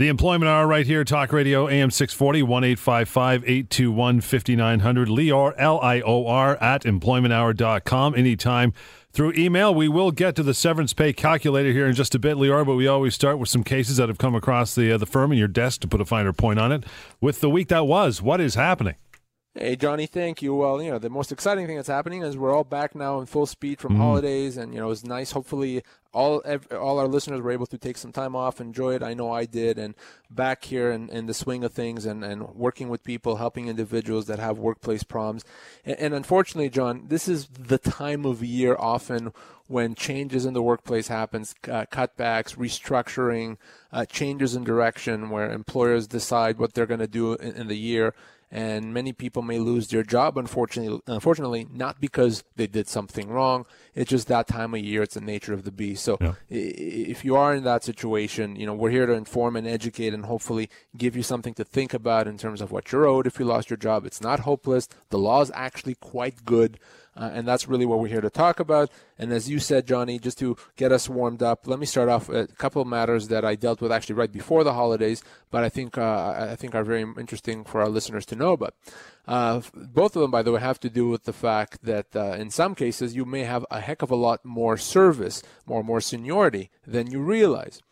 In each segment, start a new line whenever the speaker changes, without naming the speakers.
The Employment Hour right here, Talk Radio, AM 640, 1 821 5900. Lior, L I O R, at employmenthour.com. Anytime through email. We will get to the severance pay calculator here in just a bit, Lior, but we always start with some cases that have come across the, uh, the firm and your desk to put a finer point on it. With the week that was, what is happening?
Hey, Johnny, thank you. Well, you know, the most exciting thing that's happening is we're all back now in full speed from mm-hmm. holidays, and, you know, it's nice. Hopefully, all all our listeners were able to take some time off, enjoy it. I know I did, and back here in, in the swing of things and, and working with people, helping individuals that have workplace problems. And, and unfortunately, John, this is the time of year often when changes in the workplace happens, uh, cutbacks, restructuring, uh, changes in direction, where employers decide what they're going to do in, in the year and many people may lose their job unfortunately unfortunately not because they did something wrong. It's just that time of year it's the nature of the beast. So yeah. if you are in that situation you know we're here to inform and educate and hopefully give you something to think about in terms of what you're owed if you lost your job. It's not hopeless. The law is actually quite good uh, and that's really what we're here to talk about. And as you said, Johnny, just to get us warmed up, let me start off a couple of matters that I dealt with actually right before the holidays, but I think uh, I think are very interesting for our listeners to know about. Uh, both of them, by the way, have to do with the fact that uh, in some cases you may have a heck of a lot more service, more more seniority than you realize.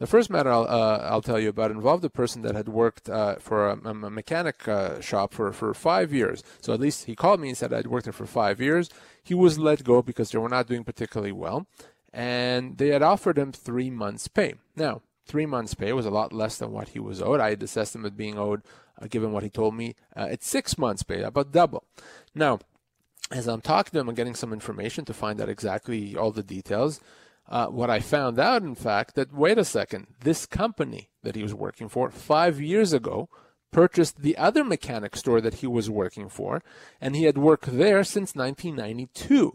The first matter I'll, uh, I'll tell you about involved a person that had worked uh, for a, a mechanic uh, shop for, for five years. So at least he called me and said I'd worked there for five years. He was let go because they were not doing particularly well. And they had offered him three months' pay. Now, three months' pay was a lot less than what he was owed. I had assessed him as being owed, uh, given what he told me, uh, it's six months' pay, about double. Now, as I'm talking to him and getting some information to find out exactly all the details, uh, what I found out, in fact, that wait a second, this company that he was working for five years ago purchased the other mechanic store that he was working for, and he had worked there since 1992.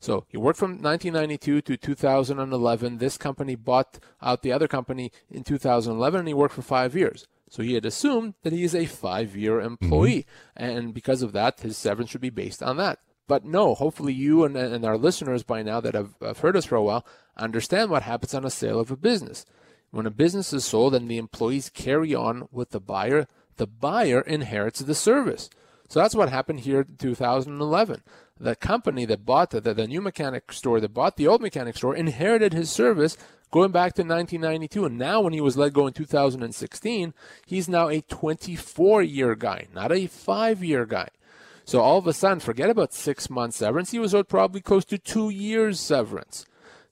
So he worked from 1992 to 2011. This company bought out the other company in 2011, and he worked for five years. So he had assumed that he is a five year employee. Mm-hmm. And because of that, his severance should be based on that. But no, hopefully you and, and our listeners by now that have, have heard us for a while understand what happens on a sale of a business. When a business is sold and the employees carry on with the buyer, the buyer inherits the service. So that's what happened here in 2011. The company that bought the, the, the new mechanic store that bought the old mechanic store inherited his service going back to 1992. And now, when he was let go in 2016, he's now a 24 year guy, not a five year guy. So all of a sudden, forget about six months severance. He was owed probably close to two years severance.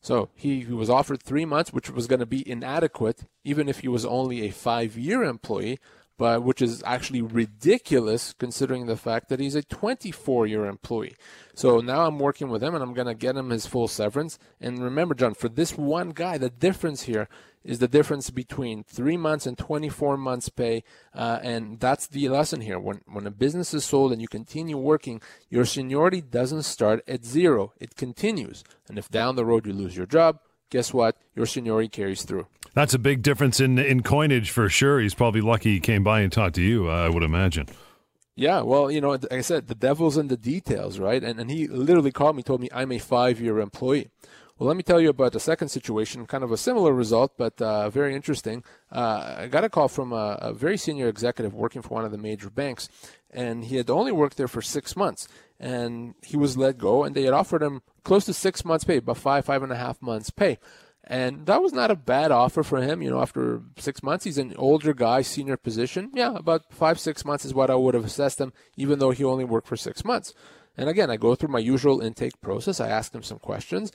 So he, he was offered three months, which was going to be inadequate, even if he was only a five year employee, but which is actually ridiculous considering the fact that he's a 24 year employee. So now I'm working with him and I'm going to get him his full severance. And remember, John, for this one guy, the difference here is the difference between three months and 24 months pay. Uh, and that's the lesson here. When, when a business is sold and you continue working, your seniority doesn't start at zero. It continues. And if down the road you lose your job, guess what? Your seniority carries through.
That's a big difference in, in coinage for sure. He's probably lucky he came by and talked to you, I would imagine.
Yeah, well, you know, like I said, the devil's in the details, right? And, and he literally called me, told me I'm a five year employee. Well, let me tell you about the second situation, kind of a similar result, but uh, very interesting. Uh, I got a call from a, a, very senior executive working for one of the major banks, and he had only worked there for six months, and he was let go, and they had offered him close to six months' pay, about five, five and a half months' pay. And that was not a bad offer for him. You know, after six months, he's an older guy, senior position. Yeah, about five, six months is what I would have assessed him, even though he only worked for six months. And again, I go through my usual intake process. I ask him some questions.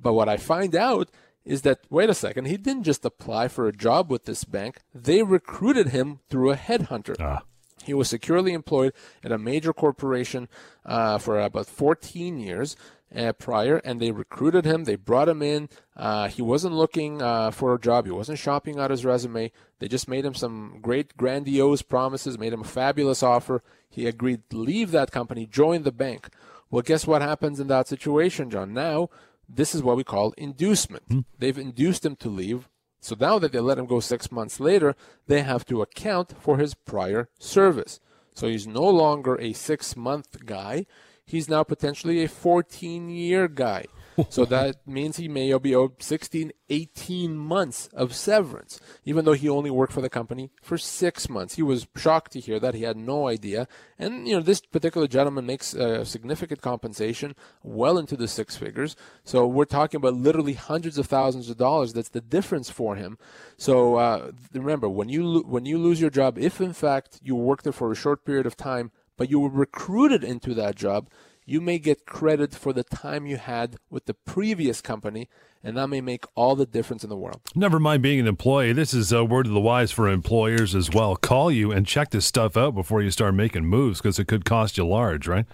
But what I find out is that, wait a second, he didn't just apply for a job with this bank, they recruited him through a headhunter. Ah. He was securely employed at a major corporation uh, for about 14 years uh, prior, and they recruited him. They brought him in. Uh, he wasn't looking uh, for a job. He wasn't shopping out his resume. They just made him some great, grandiose promises, made him a fabulous offer. He agreed to leave that company, join the bank. Well, guess what happens in that situation, John? Now this is what we call inducement. Mm. They've induced him to leave. So now that they let him go six months later, they have to account for his prior service. So he's no longer a six month guy. He's now potentially a 14 year guy. So that means he may be owed 16, 18 months of severance, even though he only worked for the company for six months. He was shocked to hear that. He had no idea. And, you know, this particular gentleman makes a significant compensation well into the six figures. So we're talking about literally hundreds of thousands of dollars. That's the difference for him. So uh, remember, when you, lo- when you lose your job, if in fact you worked there for a short period of time, but you were recruited into that job, you may get credit for the time you had with the previous company, and that may make all the difference in the world.
Never mind being an employee. This is a word of the wise for employers as well. Call you and check this stuff out before you start making moves because it could cost you large, right?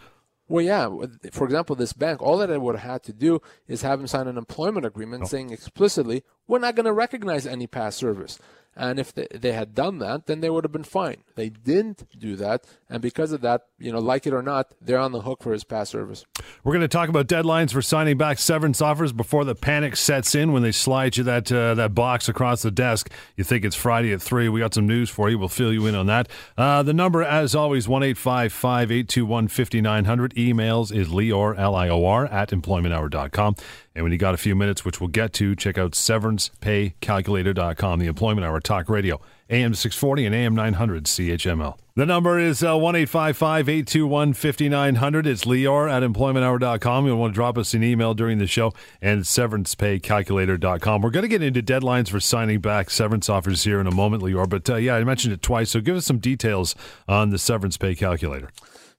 Well, yeah. For example, this bank, all that I would have had to do is have him sign an employment agreement oh. saying explicitly, we're not going to recognize any past service. And if they, they had done that, then they would have been fine. They didn't do that. And because of that, you know, like it or not, they're on the hook for his past service.
We're going to talk about deadlines for signing back severance offers before the panic sets in when they slide you that, uh, that box across the desk. You think it's Friday at 3. We got some news for you. We'll fill you in on that. Uh, the number, as always, 1 821 5900. Emails is Lior, L I O R, at employmenthour.com. And when you got a few minutes, which we'll get to, check out severancepaycalculator.com, the Employment Hour Talk Radio, AM 640 and AM 900 CHML. The number is uh, 1 821 5900. It's Lior at employmenthour.com. You'll want to drop us an email during the show and severancepaycalculator.com. We're going to get into deadlines for signing back severance offers here in a moment, Lior. But uh, yeah, I mentioned it twice. So give us some details on the severance pay calculator.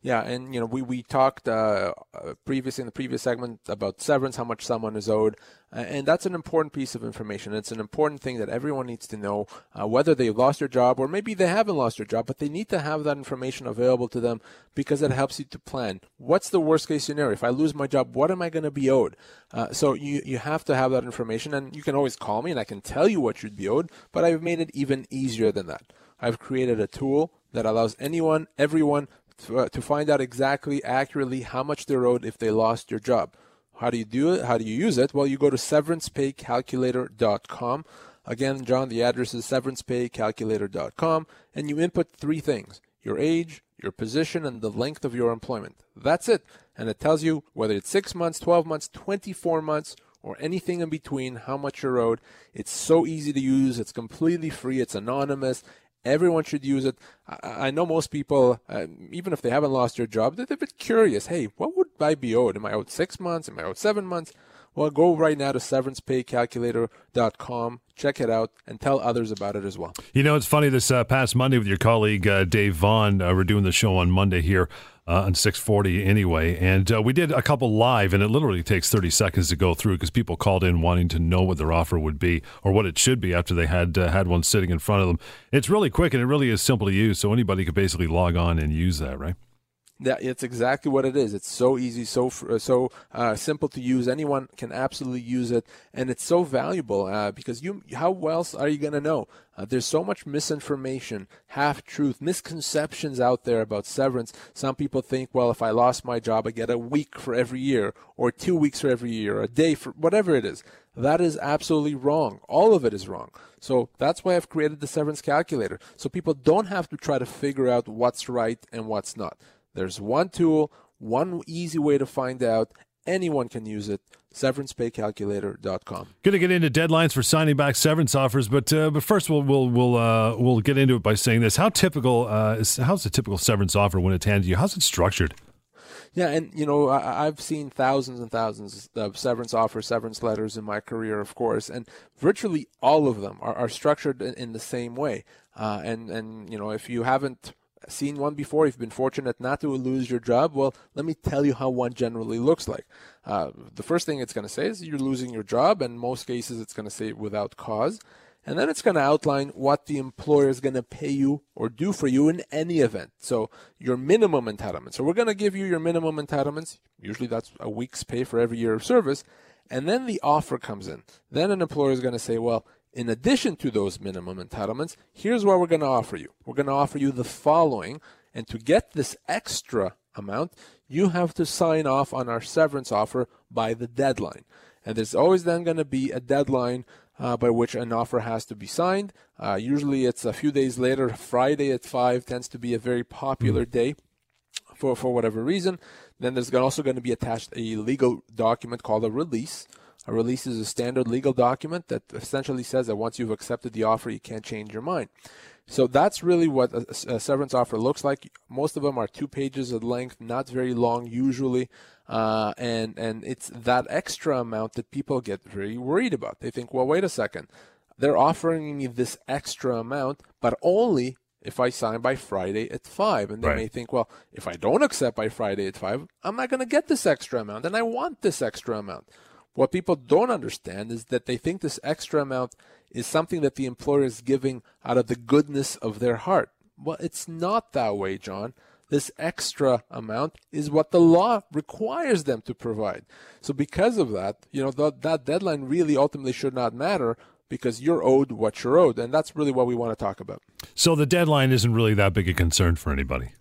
Yeah, and you know we we talked uh, uh, previously in the previous segment about severance, how much someone is owed, and that's an important piece of information. It's an important thing that everyone needs to know, uh, whether they've lost their job or maybe they haven't lost their job, but they need to have that information available to them because it helps you to plan. What's the worst case scenario? If I lose my job, what am I going to be owed? Uh, so you you have to have that information, and you can always call me and I can tell you what you'd be owed. But I've made it even easier than that. I've created a tool that allows anyone, everyone to, uh, to find out exactly accurately how much they're owed if they lost your job. How do you do it? How do you use it? Well, you go to severancepaycalculator.com. Again, John, the address is severancepaycalculator.com, and you input three things your age, your position, and the length of your employment. That's it. And it tells you whether it's six months, 12 months, 24 months, or anything in between, how much you're owed. It's so easy to use. It's completely free. It's anonymous. Everyone should use it. I, I know most people, uh, even if they haven't lost their job, they're a bit curious. Hey, what would I be owed? Am I owed six months? Am I owed seven months? Well, go right now to severancepaycalculator.com, check it out, and tell others about it as well.
You know, it's funny this uh, past Monday with your colleague uh, Dave Vaughn. Uh, we're doing the show on Monday here uh, on 640 anyway. And uh, we did a couple live, and it literally takes 30 seconds to go through because people called in wanting to know what their offer would be or what it should be after they had uh, had one sitting in front of them. It's really quick and it really is simple to use, so anybody could basically log on and use that, right?
That it's exactly what it is. It's so easy, so uh, so uh, simple to use. Anyone can absolutely use it, and it's so valuable uh, because you. How else are you going to know? Uh, there's so much misinformation, half truth, misconceptions out there about severance. Some people think, well, if I lost my job, I get a week for every year, or two weeks for every year, or a day for whatever it is. That is absolutely wrong. All of it is wrong. So that's why I've created the severance calculator. So people don't have to try to figure out what's right and what's not. There's one tool, one easy way to find out. Anyone can use it. SeverancePayCalculator.com.
Going to get into deadlines for signing back severance offers, but uh, but first we'll we'll we'll uh, we'll get into it by saying this: How typical uh, is how's a typical severance offer when it's handed to you? How's it structured?
Yeah, and you know I, have seen thousands and thousands of severance offers, severance letters in my career, of course, and virtually all of them are, are structured in, in, the same way. Uh, and and you know if you haven't seen one before, you've been fortunate not to lose your job, well, let me tell you how one generally looks like. Uh, the first thing it's going to say is you're losing your job, and most cases it's going to say without cause. And then it's going to outline what the employer is going to pay you or do for you in any event. So your minimum entitlement. So we're going to give you your minimum entitlements. Usually that's a week's pay for every year of service. And then the offer comes in. Then an employer is going to say, well, in addition to those minimum entitlements, here's what we're going to offer you. We're going to offer you the following. And to get this extra amount, you have to sign off on our severance offer by the deadline. And there's always then going to be a deadline uh, by which an offer has to be signed. Uh, usually it's a few days later. Friday at 5 tends to be a very popular mm. day for, for whatever reason, then there's also going to be attached a legal document called a release. A release is a standard legal document that essentially says that once you've accepted the offer, you can't change your mind. So that's really what a, a severance offer looks like. Most of them are two pages of length, not very long usually. Uh, and and it's that extra amount that people get very worried about. They think, well, wait a second, they're offering me this extra amount, but only if I sign by Friday at five. And they
Right.
may think, well, if I don't accept by Friday at five, I'm not going to get this extra amount, and I want this extra amount. What people don't understand is that they think this extra amount is something that the employer is giving out of the goodness of their heart. Well, it's not that way, John. This extra amount is what the law requires them to provide. So, because of that, you know, th- that deadline really ultimately should not matter because you're owed what you're owed. And that's really what we want to talk about.
So the deadline isn't really that big a concern for anybody.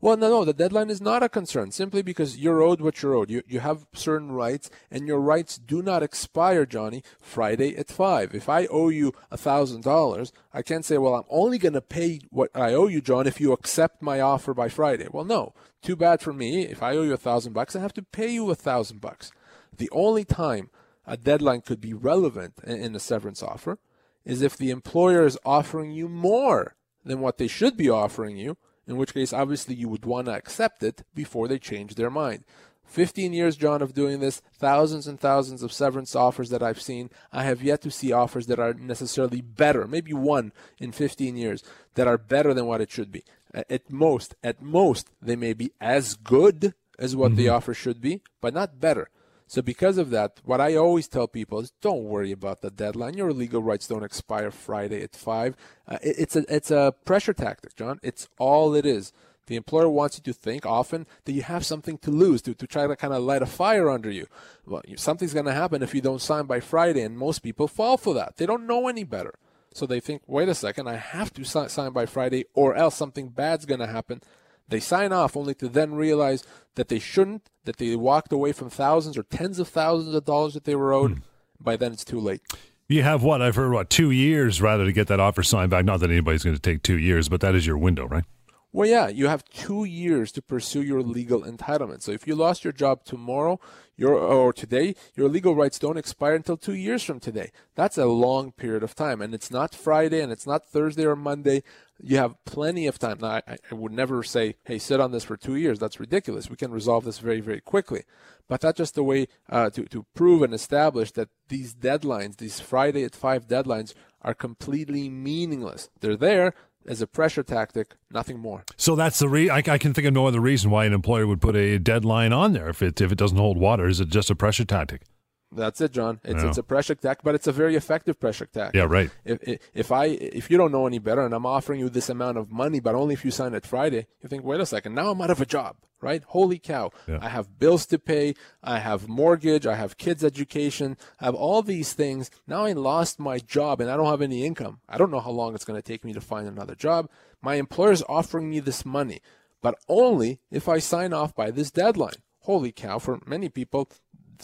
Well, no, no, the deadline is not a concern simply because you're owed what you're owed. You, you have certain rights, and your rights do not expire, Johnny, Friday at 5. If I owe you a $1,000, I can't say, well, I'm only going to pay what I owe you, John, if you accept my offer by Friday. Well, no. Too bad for me. If I owe you a 1000 bucks, I have to pay you a 1000 bucks. The only time a deadline could be relevant in a severance offer is if the employer is offering you more than what they should be offering you, in which case, obviously, you would want to accept it before they change their mind. 15 years, John, of doing this, thousands and thousands of severance offers that I've seen. I have yet to see offers that are necessarily better, maybe one in 15 years, that are better than what it should be. At most, at most, they may be as good as what the mm-hmm. offer should be, but not better. So because of that, what I always tell people is don't worry about the deadline. Your legal rights don't expire Friday at five. Uh, it- it's a it's a pressure tactic, John. It's all it is. The employer wants you to think often that you have something to lose, to, to try to kind of light a fire under you. Well, you, something's going to happen if you don't sign by Friday, and most people fall for that. They don't know any better. So they think, wait a second, I have to sign by Friday, or else something bad's going to happen. They sign off only to then realize that they shouldn't, that they walked away from thousands or tens of thousands of dollars that they were owed. Hmm. By then, it's too late.
You have what? I've heard what two years rather to get that offer signed back. Not that anybody's going to take two years, but that is your window, right?
Well, yeah, you have two years to pursue your legal entitlement. So if you lost your job tomorrow, your or today, your legal rights don't expire until two years from today. That's a long period of time, and it's not Friday, and it's not Thursday or Monday. You have plenty of time. Now, I, I would never say, "Hey, sit on this for two years." That's ridiculous. We can resolve this very, very quickly. But that's just a way uh, to to prove and establish that these deadlines, these Friday at five deadlines, are completely meaningless. They're there as a pressure tactic, nothing more.
So that's the re. I, I can think of no other reason why an employer would put a deadline on there if it if it doesn't hold water. Is it just a pressure tactic?
That's it, John. It's
Yeah.
it's a pressure attack, but it's a very effective pressure attack.
Yeah, right.
If, if I if you don't know any better, and I'm offering you this amount of money, but only if you sign it Friday, you think, wait a second, now I'm out of a job, right? Holy cow!
Yeah.
I have bills to pay, I have mortgage, I have kids' education, I have all these things. Now I lost my job and I don't have any income. I don't know how long it's going to take me to find another job. My employer's offering me this money, but only if I sign off by this deadline. Holy cow! For many people,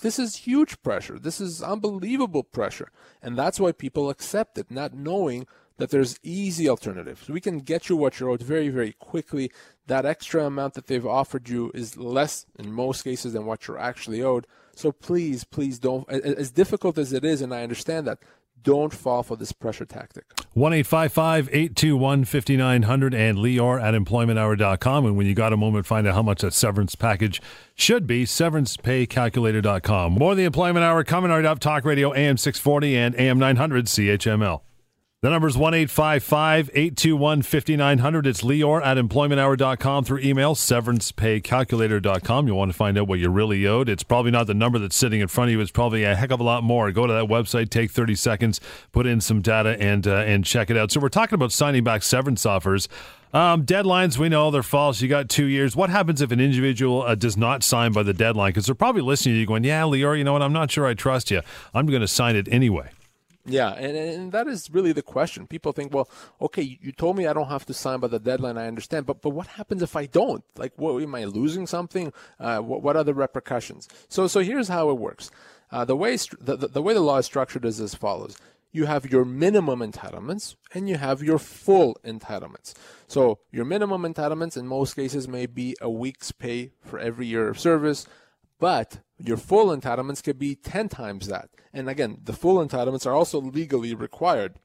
this is huge pressure. This is unbelievable pressure. And that's why people accept it, not knowing that there's easy alternatives. We can get you what you're owed very, very quickly. That extra amount that they've offered you is less in most cases than what you're actually owed. So please, please don't, as difficult as it is, and I understand that, don't fall for this pressure tactic.
1 821 5900 and Lior at employmenthour.com. And when you got a moment, find out how much that severance package should be. SeverancePayCalculator.com. More of the Employment Hour coming right up. Talk Radio AM 640 and AM 900 CHML. The number is 1 821 5900. It's Lior at employmenthour.com through email, severancepaycalculator.com. You'll want to find out what you're really owed. It's probably not the number that's sitting in front of you, it's probably a heck of a lot more. Go to that website, take 30 seconds, put in some data, and, uh, and check it out. So, we're talking about signing back severance offers. Um, deadlines, we know they're false. You got two years. What happens if an individual uh, does not sign by the deadline? Because they're probably listening to you going, Yeah, Lior, you know what? I'm not sure I trust you. I'm going to sign it anyway.
Yeah, and, and that is really the question. People think, well, okay, you told me I don't have to sign by the deadline. I understand, but but what happens if I don't? Like, what am I losing something? Uh, what, what are the repercussions? So so here's how it works. Uh, the way the, the, the way the law is structured is as follows. you have your minimum entitlements and you have your full entitlements. So your minimum entitlements in most cases may be a week's pay for every year of service, but your full entitlements could be 10 times that. And again, the full entitlements are also legally required.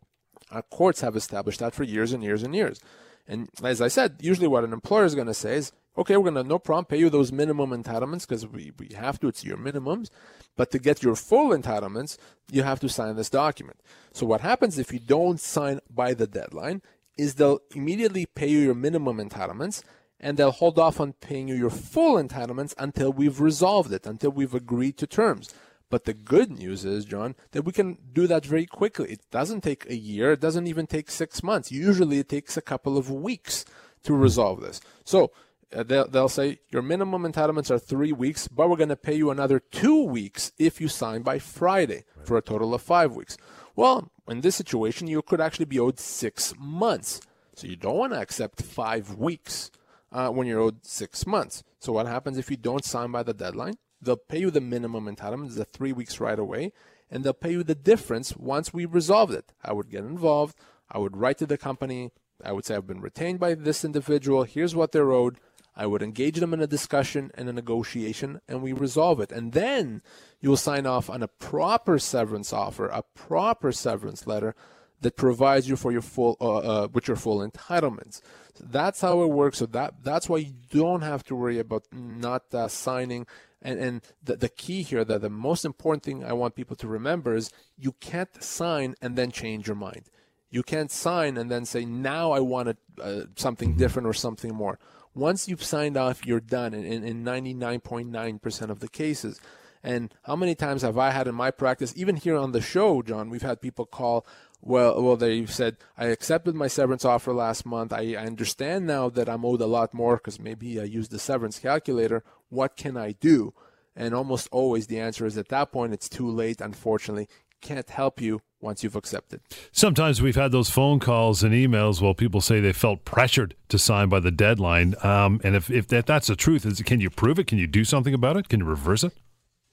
Our courts have established that for years and years and years. And as I said, usually what an employer is going to say is, okay, we're going to no problem pay you those minimum entitlements because we, we have to, it's your minimums. But to get your full entitlements, you have to sign this document. So what happens if you don't sign by the deadline is they'll immediately pay you your minimum entitlements and they'll hold off on paying you your full entitlements until we've resolved it, until we've agreed to terms. But the good news is, John, that we can do that very quickly. It doesn't take a year. It doesn't even take six months. Usually it takes a couple of weeks to resolve this. So uh, they'll, they'll say your minimum entitlements are three weeks, but we're going to pay you another two weeks if you sign by Friday right. for a total of five weeks. Well, in this situation, you could actually be owed six months. So you don't want to accept five weeks uh, when you're owed six months. So what happens if you don't sign by the deadline? They'll pay you the minimum entitlement, the three weeks right away, and they'll pay you the difference once we resolved it. I would get involved. I would write to the company. I would say I've been retained by this individual. Here's what they're owed. I would engage them in a discussion and a negotiation, and we resolve it. And then you'll sign off on a proper severance offer, a proper severance letter that provides you for your full uh, uh, with your full entitlements. That's how it works. So that that's why you don't have to worry about not uh, signing. And and the, the key here, that the most important thing I want people to remember is you can't sign and then change your mind. You can't sign and then say now I want uh, something different or something more. Once you've signed off, you're done. In, in 99.9% of the cases. And how many times have I had in my practice, even here on the show, John, we've had people call well, well, they said I accepted my severance offer last month. I, I understand now that I'm owed a lot more because maybe I used the severance calculator. What can I do? And almost always the answer is at that point it's too late. Unfortunately, can't help you once you've accepted.
Sometimes we've had those phone calls and emails where people say they felt pressured to sign by the deadline. Um, and if, if that, that's the truth, is can you prove it? Can you do something about it? Can you reverse it?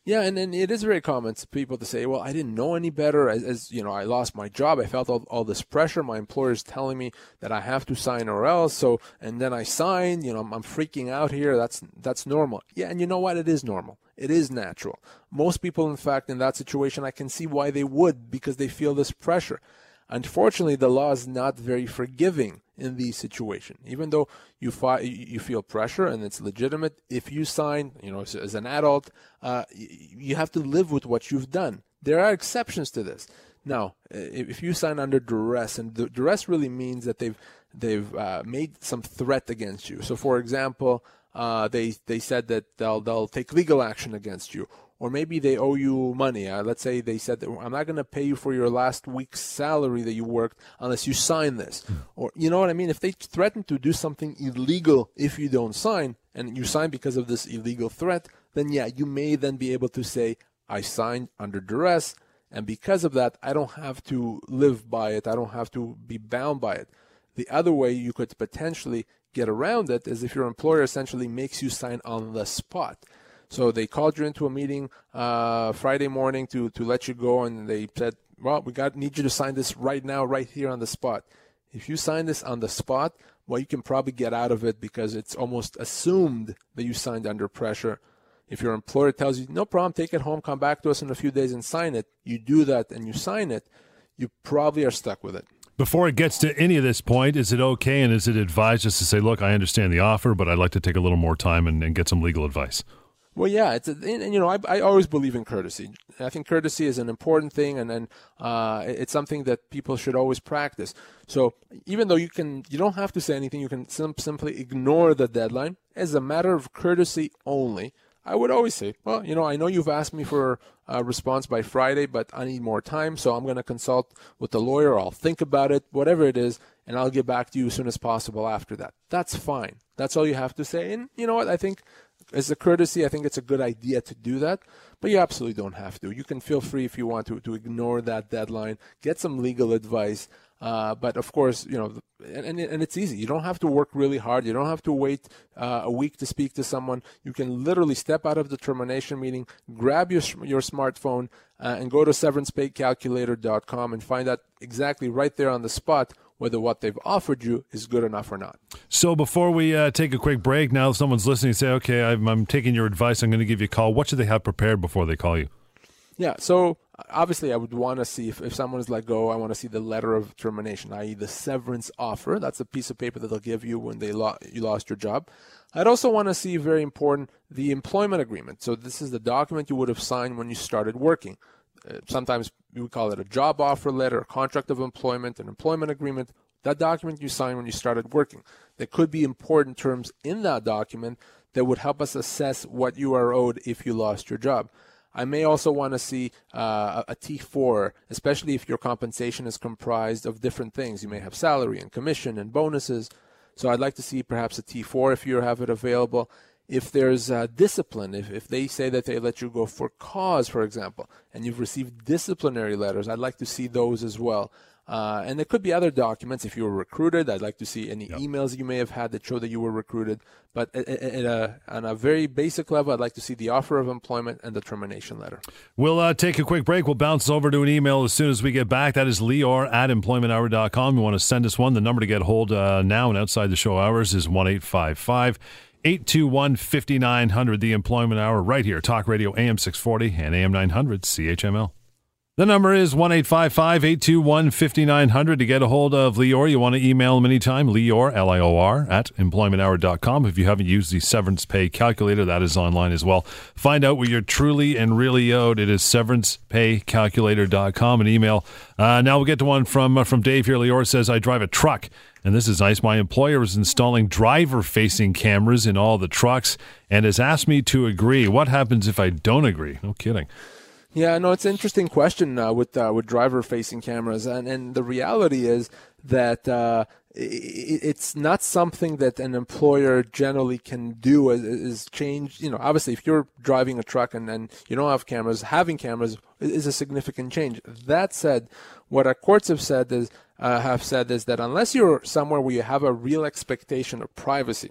Yeah, and, and it is very common to people to say, well, I didn't know any better. As, as you know, I lost my job. I felt all, all this pressure. My employer is telling me that I have to sign or else. So, and then I signed. You know, I'm, I'm freaking out here. That's that's normal. Yeah, and you know what? It is normal. It is natural. Most people, in fact, in that situation, I can see why they would because they feel this pressure. Unfortunately, the law is not very forgiving in the situation. Even though you fi- you feel pressure and it's legitimate, if you sign, you know, as, as an adult, uh, you have to live with what you've done. There are exceptions to this. Now, if you sign under duress, and duress really means that they've they've uh, made some threat against you. So, for example, uh, they they said that they'll they'll take legal action against you, or maybe they owe you money. Uh, let's say they said that I'm not going to pay you for your last week's salary that you worked unless you sign this. Mm. Or you know what I mean? If they threaten to do something illegal if you don't sign and you sign because of this illegal threat, then yeah, you may then be able to say I signed under duress and because of that I don't have to live by it. I don't have to be bound by it. The other way you could potentially get around it is if your employer essentially makes you sign on the spot. So they called you into a meeting uh, Friday morning to to let you go, and they said, "Well, we got need you to sign this right now, right here on the spot." If you sign this on the spot, well, you can probably get out of it because it's almost assumed that you signed under pressure. If your employer tells you, "No problem, take it home, come back to us in a few days and sign it," you do that and you sign it, you probably are stuck with it.
Before it gets to any of this point, is it okay and is it advised just to say, "Look, I understand the offer, but I'd like to take a little more time and, and get some legal advice"?
Well, yeah, it's a, and, you know I, I always believe in courtesy. I think courtesy is an important thing, and and uh, it's something that people should always practice. So even though you can, you don't have to say anything. You can sim- simply ignore the deadline as a matter of courtesy only. I would always say, well, you know, I know you've asked me for a response by Friday, but I need more time, so I'm going to consult with the lawyer. I'll think about it, whatever it is, and I'll get back to you as soon as possible after that. That's fine. That's all you have to say. And you know what? I think as a courtesy, I think it's a good idea to do that, but you absolutely don't have to. You can feel free if you want to to ignore that deadline, get some legal advice. Uh, but of course, you know, and, and it's easy. You don't have to work really hard. You don't have to wait uh, a week to speak to someone. You can literally step out of the termination meeting, grab your your smartphone, uh, and go to severancepaycalculator.com and find out exactly right there on the spot whether what they've offered you is good enough or not.
So before we uh, take a quick break, now if someone's listening, say, okay, I'm, I'm taking your advice. I'm going to give you a call. What should they have prepared before they call you?
Yeah. So obviously, I would want to see if, if someone is let go, I want to see the letter of termination, i.e., the severance offer. That's a piece of paper that they'll give you when they lo- you lost your job. I'd also want to see, very important, the employment agreement. So this is the document you would have signed when you started working. Uh, sometimes we call it a job offer letter, a contract of employment, an employment agreement. That document you signed when you started working. There could be important terms in that document that would help us assess what you are owed if you lost your job. I may also want to see uh, a T4, especially if your compensation is comprised of different things. You may have salary and commission and bonuses. So I'd like to see perhaps a T4 if you have it available. If there's uh, discipline, if, if they say that they let you go for cause, for example, and you've received disciplinary letters, I'd like to see those as well. Uh, and there could be other documents. If you were recruited, I'd like to see any yep. emails you may have had that show that you were recruited. But at, at a, on a very basic level, I'd like to see the offer of employment and the termination letter.
We'll uh, take a quick break. We'll bounce over to an email as soon as we get back. That is Lior at employmenthour.com. You want to send us one. The number to get hold uh, now and outside the show hours is 1 855 821 5900. The Employment Hour right here. Talk Radio AM 640 and AM 900 CHML. The number is 1 821 5900 to get a hold of Lior. You want to email him anytime, Lior, L I O R, at employmenthour.com. If you haven't used the severance pay calculator, that is online as well. Find out what you're truly and really owed. It is severancepaycalculator.com. and email. Uh, now we'll get to one from, uh, from Dave here. Lior says, I drive a truck. And this is nice. My employer is installing driver facing cameras in all the trucks and has asked me to agree. What happens if I don't agree? No kidding.
Yeah, no, it's an interesting question uh, with uh, with driver facing cameras, and and the reality is that uh, it's not something that an employer generally can do is, is change you know obviously if you're driving a truck and, and you don't have cameras having cameras is a significant change that said what our courts have said is uh, have said is that unless you're somewhere where you have a real expectation of privacy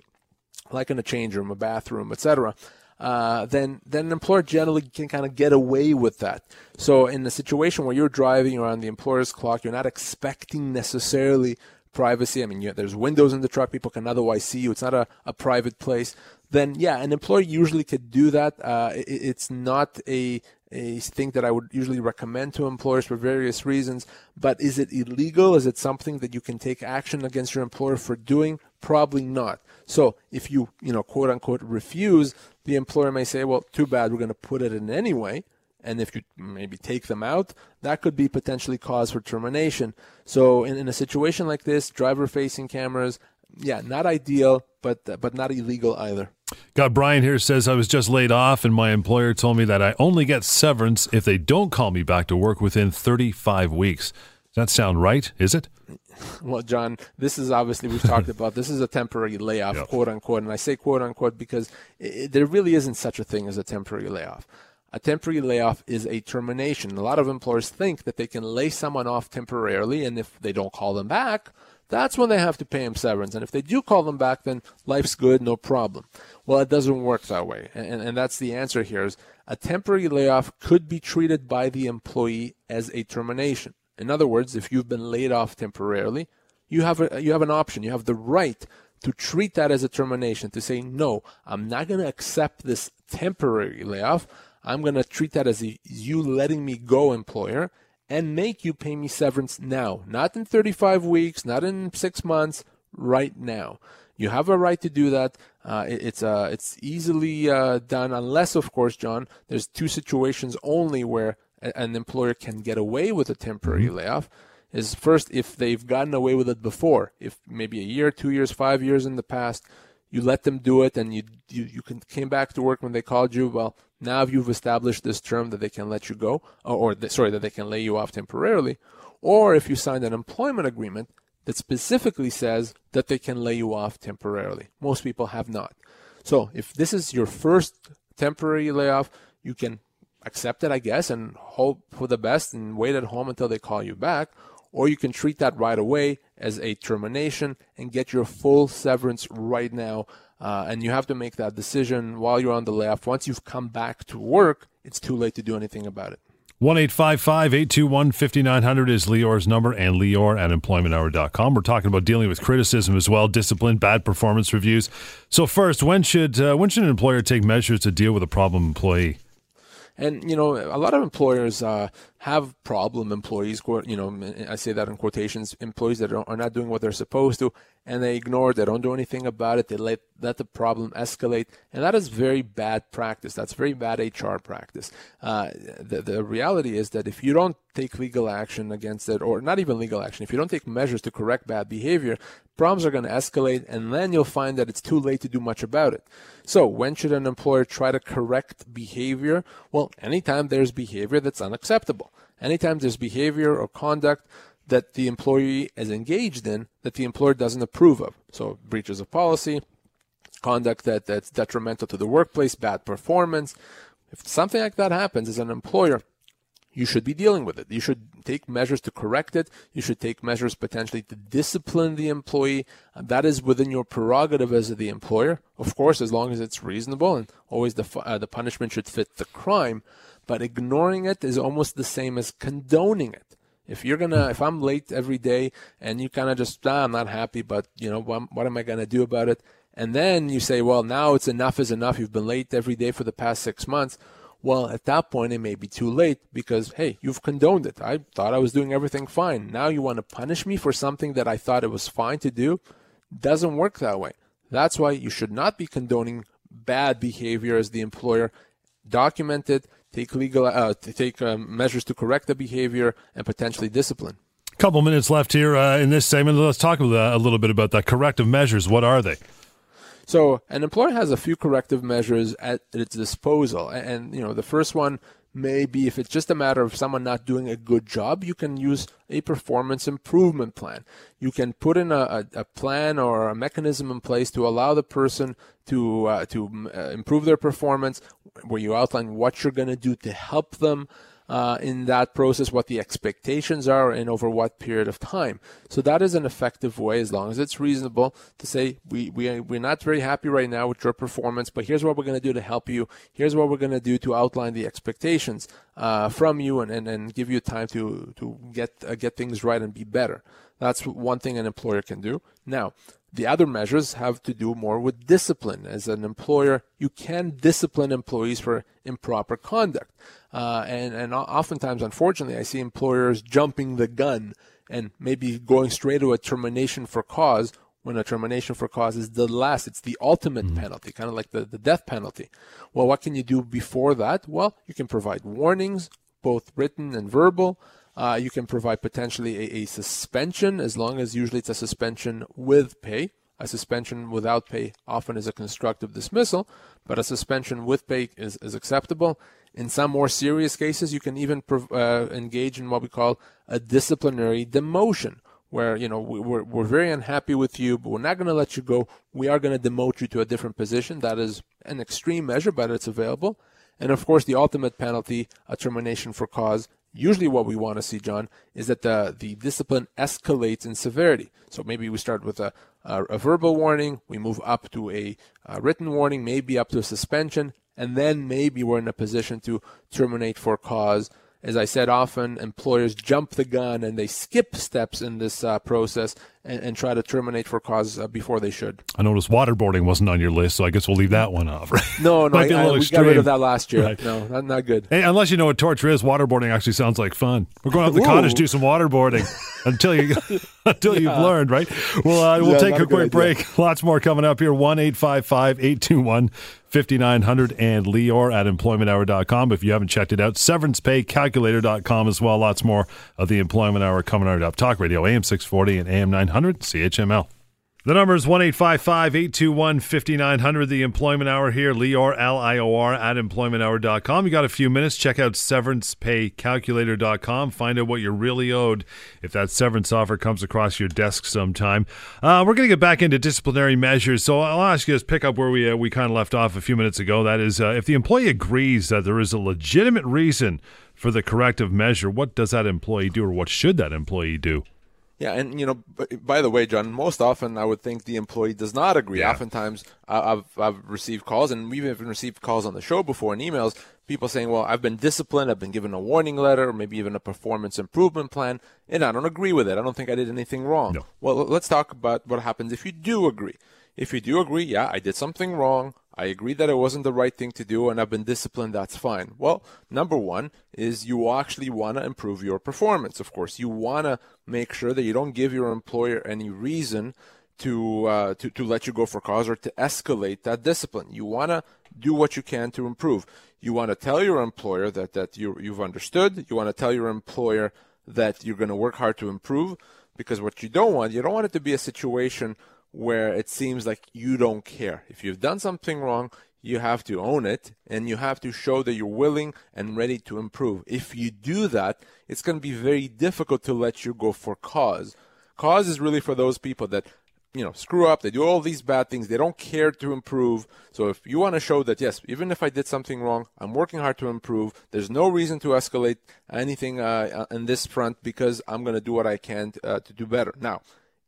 like in a change room a bathroom etc uh, then then an employer generally can kind of get away with that. So in a situation where you're driving around the employer's clock, you're not expecting necessarily privacy. I mean, you, there's windows in the truck; people can otherwise see you. It's not a, a private place. Then yeah, an employer usually could do that. Uh, it, it's not a a thing that I would usually recommend to employers for various reasons. But is it illegal? Is it something that you can take action against your employer for doing? Probably not. So if you, you know, quote unquote refuse, the employer may say, well, too bad, we're going to put it in anyway. And if you maybe take them out, that could be potentially cause for termination. So in, in a situation like this, driver facing cameras, yeah, not ideal, but but not illegal either.
Got Brian here says I was just laid off and my employer told me that I only get severance if they don't call me back to work within 35 weeks. Does that sound right? Is it?
Well, John, this is obviously we've talked about. This is a temporary layoff, yep. quote unquote, and I say quote unquote because it, there really isn't such a thing as a temporary layoff. A temporary layoff is a termination. A lot of employers think that they can lay someone off temporarily, and if they don't call them back, that's when they have to pay him severance. And if they do call them back, then life's good, no problem. Well, it doesn't work that way. And, and that's the answer here is a temporary layoff could be treated by the employee as a termination. In other words, if you've been laid off temporarily, you have a, you have an option. You have the right to treat that as a termination, to say, no, I'm not going to accept this temporary layoff. I'm going to treat that as a, you letting me go employer and make you pay me severance now, not in 35 weeks, not in six months, right now. You have a right to do that. Uh, it, it's uh, it's easily uh, done, unless, of course, John, there's two situations only where an employer can get away with a temporary mm-hmm. layoff is first if they've gotten away with it before, if maybe a year, two years, five years in the past, you let them do it and you you, you can, came back to work when they called you. Well, now if you've established this term that they can let you go, or, or sorry, that they can lay you off temporarily, or if you signed an employment agreement that specifically says that they can lay you off temporarily. Most people have not. So if this is your first temporary layoff, you can accept it, I guess, and hope for the best and wait at home until they call you back. or you can treat that right away as a termination and get your full severance right now. Uh, and you have to make that decision while you're on the layoff. Once you've come back to work, it's too late to do anything about it.
1 821 5900 is Lior's number and Lior at employmenthour.com. We're talking about dealing with criticism as well, discipline, bad performance reviews. So, first, when should, uh, when should an employer take measures to deal with a problem employee?
And you know, a lot of employers uh, have problem employees. You know, I say that in quotations. Employees that are not doing what they're supposed to, and they ignore. They don't do anything about it. They let let the problem escalate, and that is very bad practice. That's very bad HR practice. Uh, the the reality is that if you don't take legal action against it, or not even legal action, if you don't take measures to correct bad behavior, problems are going to escalate, and then you'll find that it's too late to do much about it. So, when should an employer try to correct behavior? Well, anytime there's behavior that's unacceptable, anytime there's behavior or conduct that the employee is engaged in that the employer doesn't approve of. So, breaches of policy, conduct that, that's detrimental to the workplace, bad performance. If something like that happens as an employer, you should be dealing with it. You should take measures to correct it. You should take measures potentially to discipline the employee. that is within your prerogative as the employer, of course, as long as it's reasonable and always the uh, the punishment should fit the crime. But ignoring it is almost the same as condoning it. If you're gonna, if I'm late every day and you kind of just, ah, I'm not happy, but you know, what, what am I gonna do about it? And then you say, well, now it's enough is enough. You've been late every day for the past six months well, at that point, it may be too late because, hey, you've condoned it. I thought I was doing everything fine. Now you want to punish me for something that I thought it was fine to do? Doesn't work that way. That's why you should not be condoning bad behavior as the employer. Document it, take legal, uh, take um, measures to correct the behavior, and potentially discipline.
Couple minutes left here uh, in this segment. Let's talk a little bit about that corrective measures. What are they?
So an employer has a few corrective measures at its disposal, and you know the first one may be if it's just a matter of someone not doing a good job, you can use a performance improvement plan. You can put in a, a, plan or a mechanism in place to allow the person to uh, to uh, improve their performance, where you outline what you're going to do to help them uh, in that process, what the expectations are, and over what period of time. So that is an effective way, as long as it's reasonable, to say we we we're not very happy right now with your performance, but here's what we're going to do to help you. Here's what we're going to do to outline the expectations uh, from you, and, and and give you time to to get uh, get things right and be better. That's one thing an employer can do. Now, the other measures have to do more with discipline. As an employer, you can discipline employees for improper conduct. Uh, and, and oftentimes, unfortunately, I see employers jumping the gun and maybe going straight to a termination for cause when a termination for cause is the last, it's the ultimate mm-hmm. penalty, kind of like the, the death penalty. Well, what can you do before that? Well, you can provide warnings, both written and verbal. Uh, you can provide potentially a, a, suspension, as long as usually it's a suspension with pay. A suspension without pay often is a constructive dismissal, but a suspension with pay is, is acceptable. In some more serious cases, you can even uh, engage in what we call a disciplinary demotion, where you know we're we're very unhappy with you, but we're not going to let you go. We are going to demote you to a different position. That is an extreme measure, but it's available. And of course, the ultimate penalty, a termination for cause, usually what we want to see, John, is that the, the discipline escalates in severity. So maybe we start with a, a, a verbal warning, we move up to a, a, written warning, maybe up to a suspension, and then maybe we're in a position to terminate for cause as I said, often employers jump the gun and they skip steps in this uh, process and, and, try to terminate for cause uh, before they should.
I noticed waterboarding wasn't on your list, so I guess we'll leave that one off. Right?
No, no, I, I, we got rid of that last year. Right. No, not, not good.
Hey, unless you know what torture is, waterboarding actually sounds like fun. We're going out to the cottage to do some waterboarding until you until yeah. you've learned, right? Well, uh, we'll yeah, take a quick break. Lots more coming up here. One eight five five eight two one. 5900 and Lior at employmenthour.com. If you haven't checked it out, severancepaycalculator.com as well. Lots more of the Employment Hour coming right up. Talk Radio, AM 640 and AM 900, CHML. The number is 1 821 5900, the employment hour here. Lior, L I O R, at employmenthour.com. You got a few minutes. Check out severancepaycalculator.com. Find out what you're really owed if that severance offer comes across your desk sometime. Uh, we're going to get back into disciplinary measures. So I'll ask you to pick up where we, uh, we kind of left off a few minutes ago. That is, uh, if the employee agrees that there is a legitimate reason for the corrective measure, what does that employee do or what should that employee do?
Yeah, and you know, by the way, John, most often I would think the employee does not agree. Yeah. Oftentimes, I've I've received calls, and we've even received calls on the show before and emails. People saying, "Well, I've been disciplined. I've been given a warning letter, or maybe even a performance improvement plan, and I don't agree with it. I don't think I did anything wrong." No. Well, let's talk about what happens if you do agree. If you do agree, yeah, I did something wrong. I agree that it wasn't the right thing to do and I've been disciplined, that's fine. Well, number one is you actually want to improve your performance, of course. You want to make sure that you don't give your employer any reason to, uh, to, to let you go for cause or to escalate that discipline. You want to do what you can to improve. You want to tell your employer that, that you, you've understood. You want to tell your employer that you're going to work hard to improve because what you don't want, you don't want it to be a situation where it seems like you don't care. If you've done something wrong, you have to own it and you have to show that you're willing and ready to improve. If you do that, it's going to be very difficult to let you go for cause. Cause is really for those people that you know screw up they do all these bad things they don't care to improve so if you want to show that yes even if i did something wrong i'm working hard to improve there's no reason to escalate anything uh, in this front because i'm going to do what i can uh, to do better now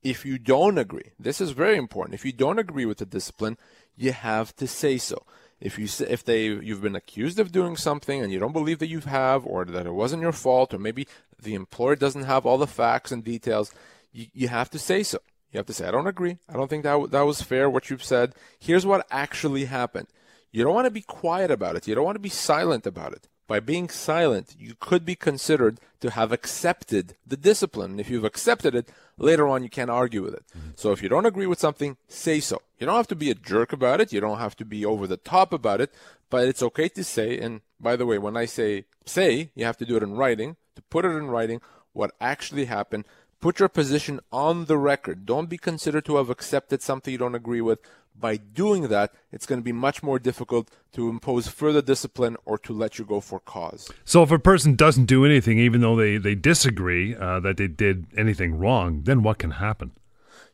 if you don't agree, this is very important. If you don't agree with the discipline, you have to say so. If you if they you've been accused of doing something and you don't believe that you have, or that it wasn't your fault, or maybe the employer doesn't have all the facts and details, you, you have to say so. You have to say, I don't agree. I don't think that that was fair what you've said. Here's what actually happened. You don't want to be quiet about it. You don't want to be silent about it. By being silent, you could be considered to have accepted the discipline. And if you've accepted it, later on you can't argue with it. Mm-hmm. So if you don't agree with something, say so. You don't have to be a jerk about it. You don't have to be over the top about it, but it's okay to say. And by the way, when I say say, you have to do it in writing. To put it in writing, what actually happened, put your position on the record. Don't be considered to have accepted something you don't agree with by doing that, it's going to be much more difficult to impose further discipline or to let you go for cause.
So, if a person doesn't do anything, even though they, they disagree uh, that they did anything wrong, then what can happen?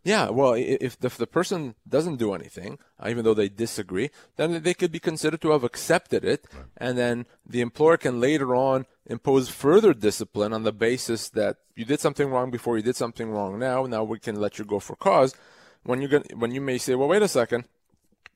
Yeah, well, if the, if the person doesn't do anything, uh, even though they disagree, then they could be considered to have accepted it, right. and then the employer can later on impose further discipline on the basis that you did something wrong before, you did something wrong now, now we can let you go for cause when you when you may say, well, wait a second,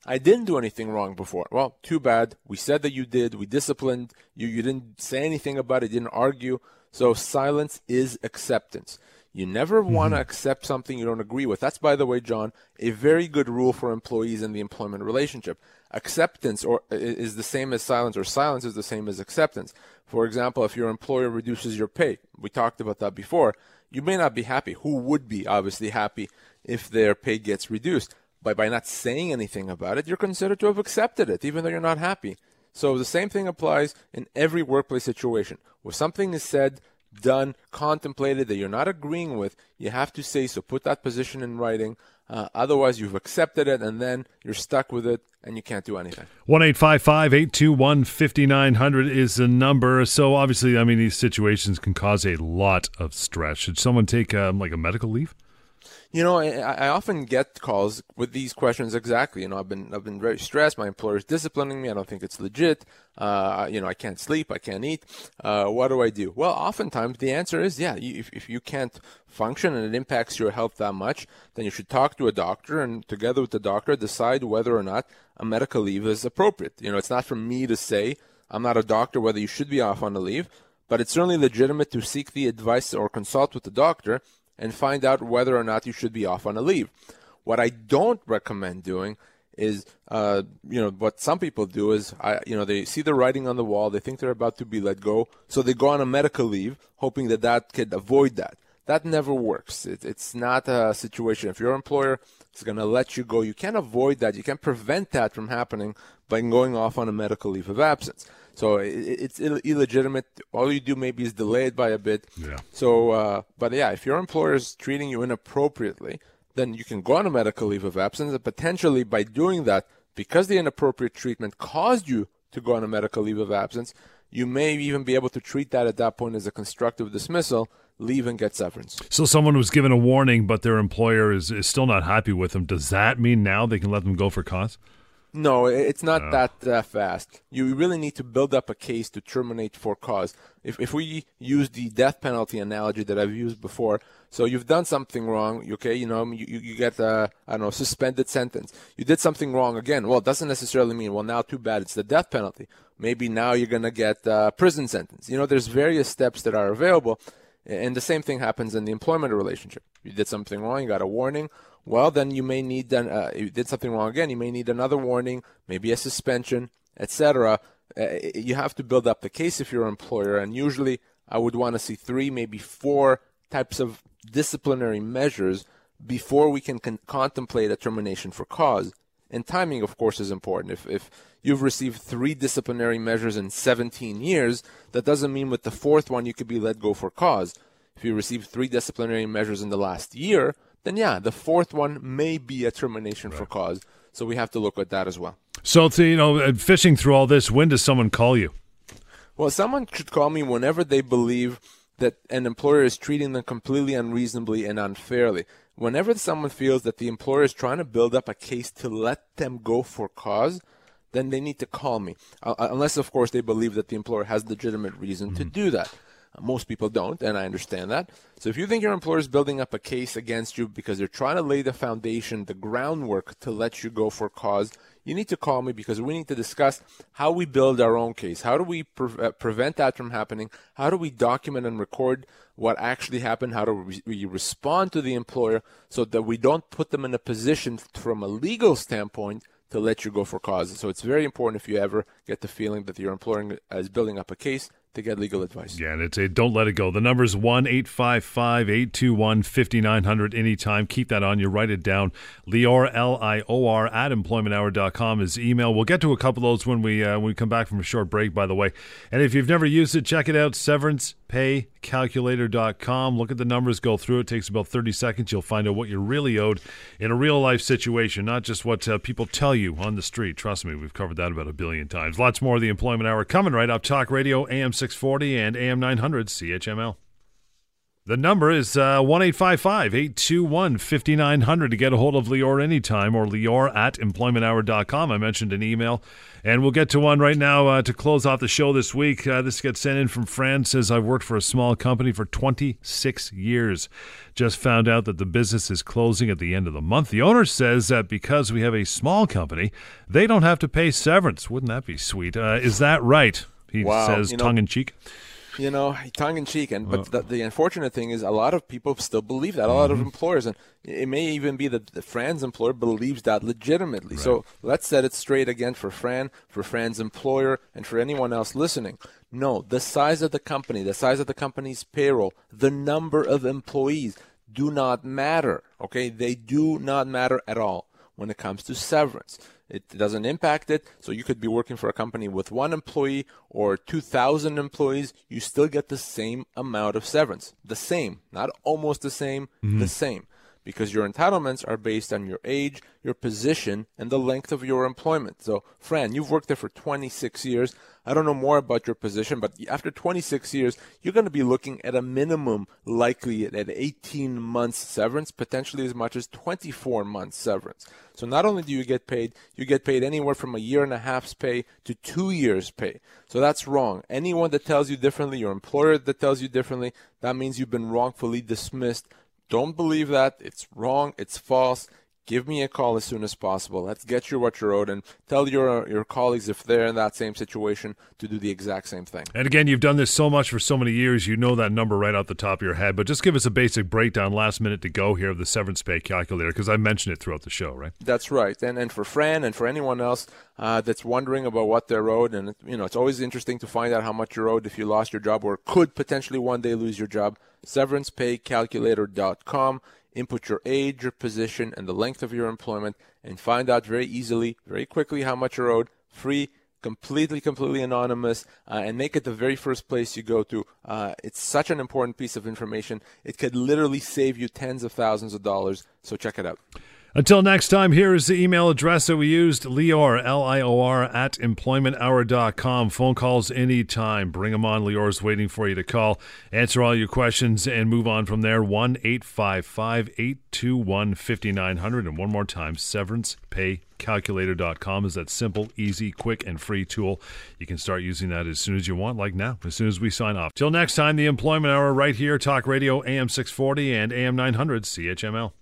I didn't do anything wrong before. Well, too bad. We said that you did. We disciplined you. You didn't say anything about it. Didn't argue. So silence is acceptance. You never mm-hmm. want to accept something you don't agree with. That's, by the way, John, a very good rule for employees in the employment relationship. Acceptance or is the same as silence, or silence is the same as acceptance. For example, if your employer reduces your pay, we talked about that before. You may not be happy. Who would be obviously happy if their pay gets reduced. But by not saying anything about it, you're considered to have accepted it, even though you're not happy. So the same thing applies in every workplace situation. Where something is said, done, contemplated that you're not agreeing with, you have to say so. Put that position in writing. Uh, otherwise, you've accepted it, and then you're stuck with it, and you can't do anything.
One eight five five eight two one fifty nine hundred is the number. So obviously, I mean, these situations can cause a lot of stress. Should someone take um, like a medical leave?
You know, I, I, often get calls with these questions exactly. You know, I've been I've been very stressed. My employer is disciplining me. I don't think it's legit. Uh, you know, I can't sleep. I can't eat. Uh, what do I do? Well, oftentimes the answer is yeah. if if you can't function and it impacts your health that much, then you should talk to a doctor and together with the doctor decide whether or not a medical leave is appropriate. You know, it's not for me to say. I'm not a doctor whether you should be off on a leave, but it's certainly legitimate to seek the advice or consult with the doctor and find out whether or not you should be off on a leave. What I don't recommend doing is, uh, you know, what some people do is, I, you know, they see the writing on the wall, they think they're about to be let go, so they go on a medical leave, hoping that that could avoid that. That never works. It, it's not a situation. If your employer is going to let you go, you can't avoid that. You can't prevent that from happening by going off on a medical leave of absence. So it's illegitimate. All you do maybe is delay it by a bit.
Yeah.
So, uh, but yeah, if your employer is treating you inappropriately then you can go on a medical leave of absence, and potentially by doing that, because the inappropriate treatment caused you to go on a medical leave of absence, you may even be able to treat that at that point as a constructive dismissal, leave and get severance.
So someone was given a warning, but their employer is, is still not happy with them. Does that mean now they can let them go for cause?
No, it's not uh. that uh, fast. You really need to build up a case to terminate for cause. If, if we use the death penalty analogy that I've used before, so you've done something wrong, okay, you know, you, you get a, I don't know, suspended sentence. You did something wrong again. Well, it doesn't necessarily mean, well, now too bad, it's the death penalty. Maybe now you're going to get a prison sentence. You know, there's various steps that are available. And the same thing happens in the employment relationship. You did something wrong, you got a warning. Well, then you may need, then, uh, you did something wrong again, you may need another warning, maybe a suspension, etc. Uh, you have to build up the case if you're an employer, and usually I would want to see three, maybe four types of disciplinary measures before we can con- contemplate a termination for cause. And timing, of course, is important. If, if you've received three disciplinary measures in 17 years, that doesn't mean with the fourth one you could be let go for cause. If you received three disciplinary measures in the last year, then yeah, the fourth one may be a termination right. for cause. So we have to look at that as well.
So, to, you know, uh, fishing through all this, when does someone call you?
Well, someone should call me whenever they believe that an employer is treating them completely unreasonably and unfairly. Whenever someone feels that the employer is trying to build up a case to let them go for cause, then they need to call me. Uh, uh unless, of course, they believe that the employer has legitimate reason mm-hmm. to do that. Most people don't, and I understand that. So if you think your employer is building up a case against you because they're trying to lay the foundation, the groundwork to let you go for cause, you need to call me because we need to discuss how we build our own case. How do we pre- uh, prevent that from happening? How do we document and record what actually happened? How do we, we respond to the employer so that we don't put them in a position from a legal standpoint to let you go for cause? So it's very important if you ever get the feeling that your employer is building up a case to get legal advice.
Yeah, and it's a don't let it go. The number is 1 855 821 5900 anytime. Keep that on you. Write it down. Lior, L I O R, at employmenthour.com is email. We'll get to a couple of those when we, uh, when we come back from a short break, by the way. And if you've never used it, check it out. SeverancePayCalculator.com. Look at the numbers, go through it. it. Takes about 30 seconds. You'll find out what you're really owed in a real life situation, not just what uh, people tell you on the street. Trust me, we've covered that about a billion times. Lots more of the Employment Hour coming right up. Talk Radio, AM 640 and AM 900 CHML. The number is uh, 1 821 5900 to get a hold of Lior anytime or Lior at employmenthour.com. I mentioned an email, and we'll get to one right now uh, to close off the show this week. Uh, this gets sent in from Fran. Says, I've worked for a small company for 26 years. Just found out that the business is closing at the end of the month. The owner says that because we have a small company, they don't have to pay severance. Wouldn't that be sweet? Uh, is that right? He wow. says you know, tongue in cheek.
You know, tongue in cheek, and but the, the, unfortunate thing is, a lot of people still believe that. A lot mm-hmm. of employers, and it may even be that the Fran's employer believes that legitimately. Right. So let's set it straight again for Fran, for Fran's employer, and for anyone else listening. No, the size of the company, the size of the company's payroll, the number of employees do not matter. Okay, they do not matter at all when it comes to severance. It doesn't impact it. So you could be working for a company with one employee or 2,000 employees. You still get the same amount of severance. The same, not almost the same, mm-hmm. the same. Because your entitlements are based on your age, your position, and the length of your employment. So, Fran, you've worked there for 26 years. I don't know more about your position, but after 26 years, you're going to be looking at a minimum, likely at 18 months severance, potentially as much as 24 months severance. So not only do you get paid, you get paid anywhere from a year and a half's pay to two years' pay. So that's wrong. Anyone that tells you differently, your employer that tells you differently, that means you've been wrongfully dismissed. Don't believe that. It's wrong. It's false give me a call as soon as possible. Let's get you what you're owed and tell your your colleagues if they're in that same situation to do the exact same thing.
And again, you've done this so much for so many years, you know that number right off the top of your head. But just give us a basic breakdown, last minute to go here of the severance pay calculator because I mentioned it throughout the show, right?
That's right. And and for Fran and for anyone else uh, that's wondering about what they're owed, and you know it's always interesting to find out how much you're owed if you lost your job or could potentially one day lose your job. SeverancePayCalculator.com input your age, your position, and the length of your employment, and find out very easily, very quickly how much you're owed. Free completely, completely anonymous, uh, and make it the very first place you go to. Uh, it's such an important piece of information. It could literally save you tens of thousands of dollars. So check it out.
Until next time, here is the email address that we used Lior, L I O R, at employmenthour.com. Phone calls anytime. Bring them on. Lior's waiting for you to call. Answer all your questions and move on from there. 1 855 821 5900. And one more time, severancepaycalculator.com is that simple, easy, quick, and free tool. You can start using that as soon as you want, like now, as soon as we sign off. Till next time, the Employment Hour right here, Talk Radio AM 640 and AM 900 CHML.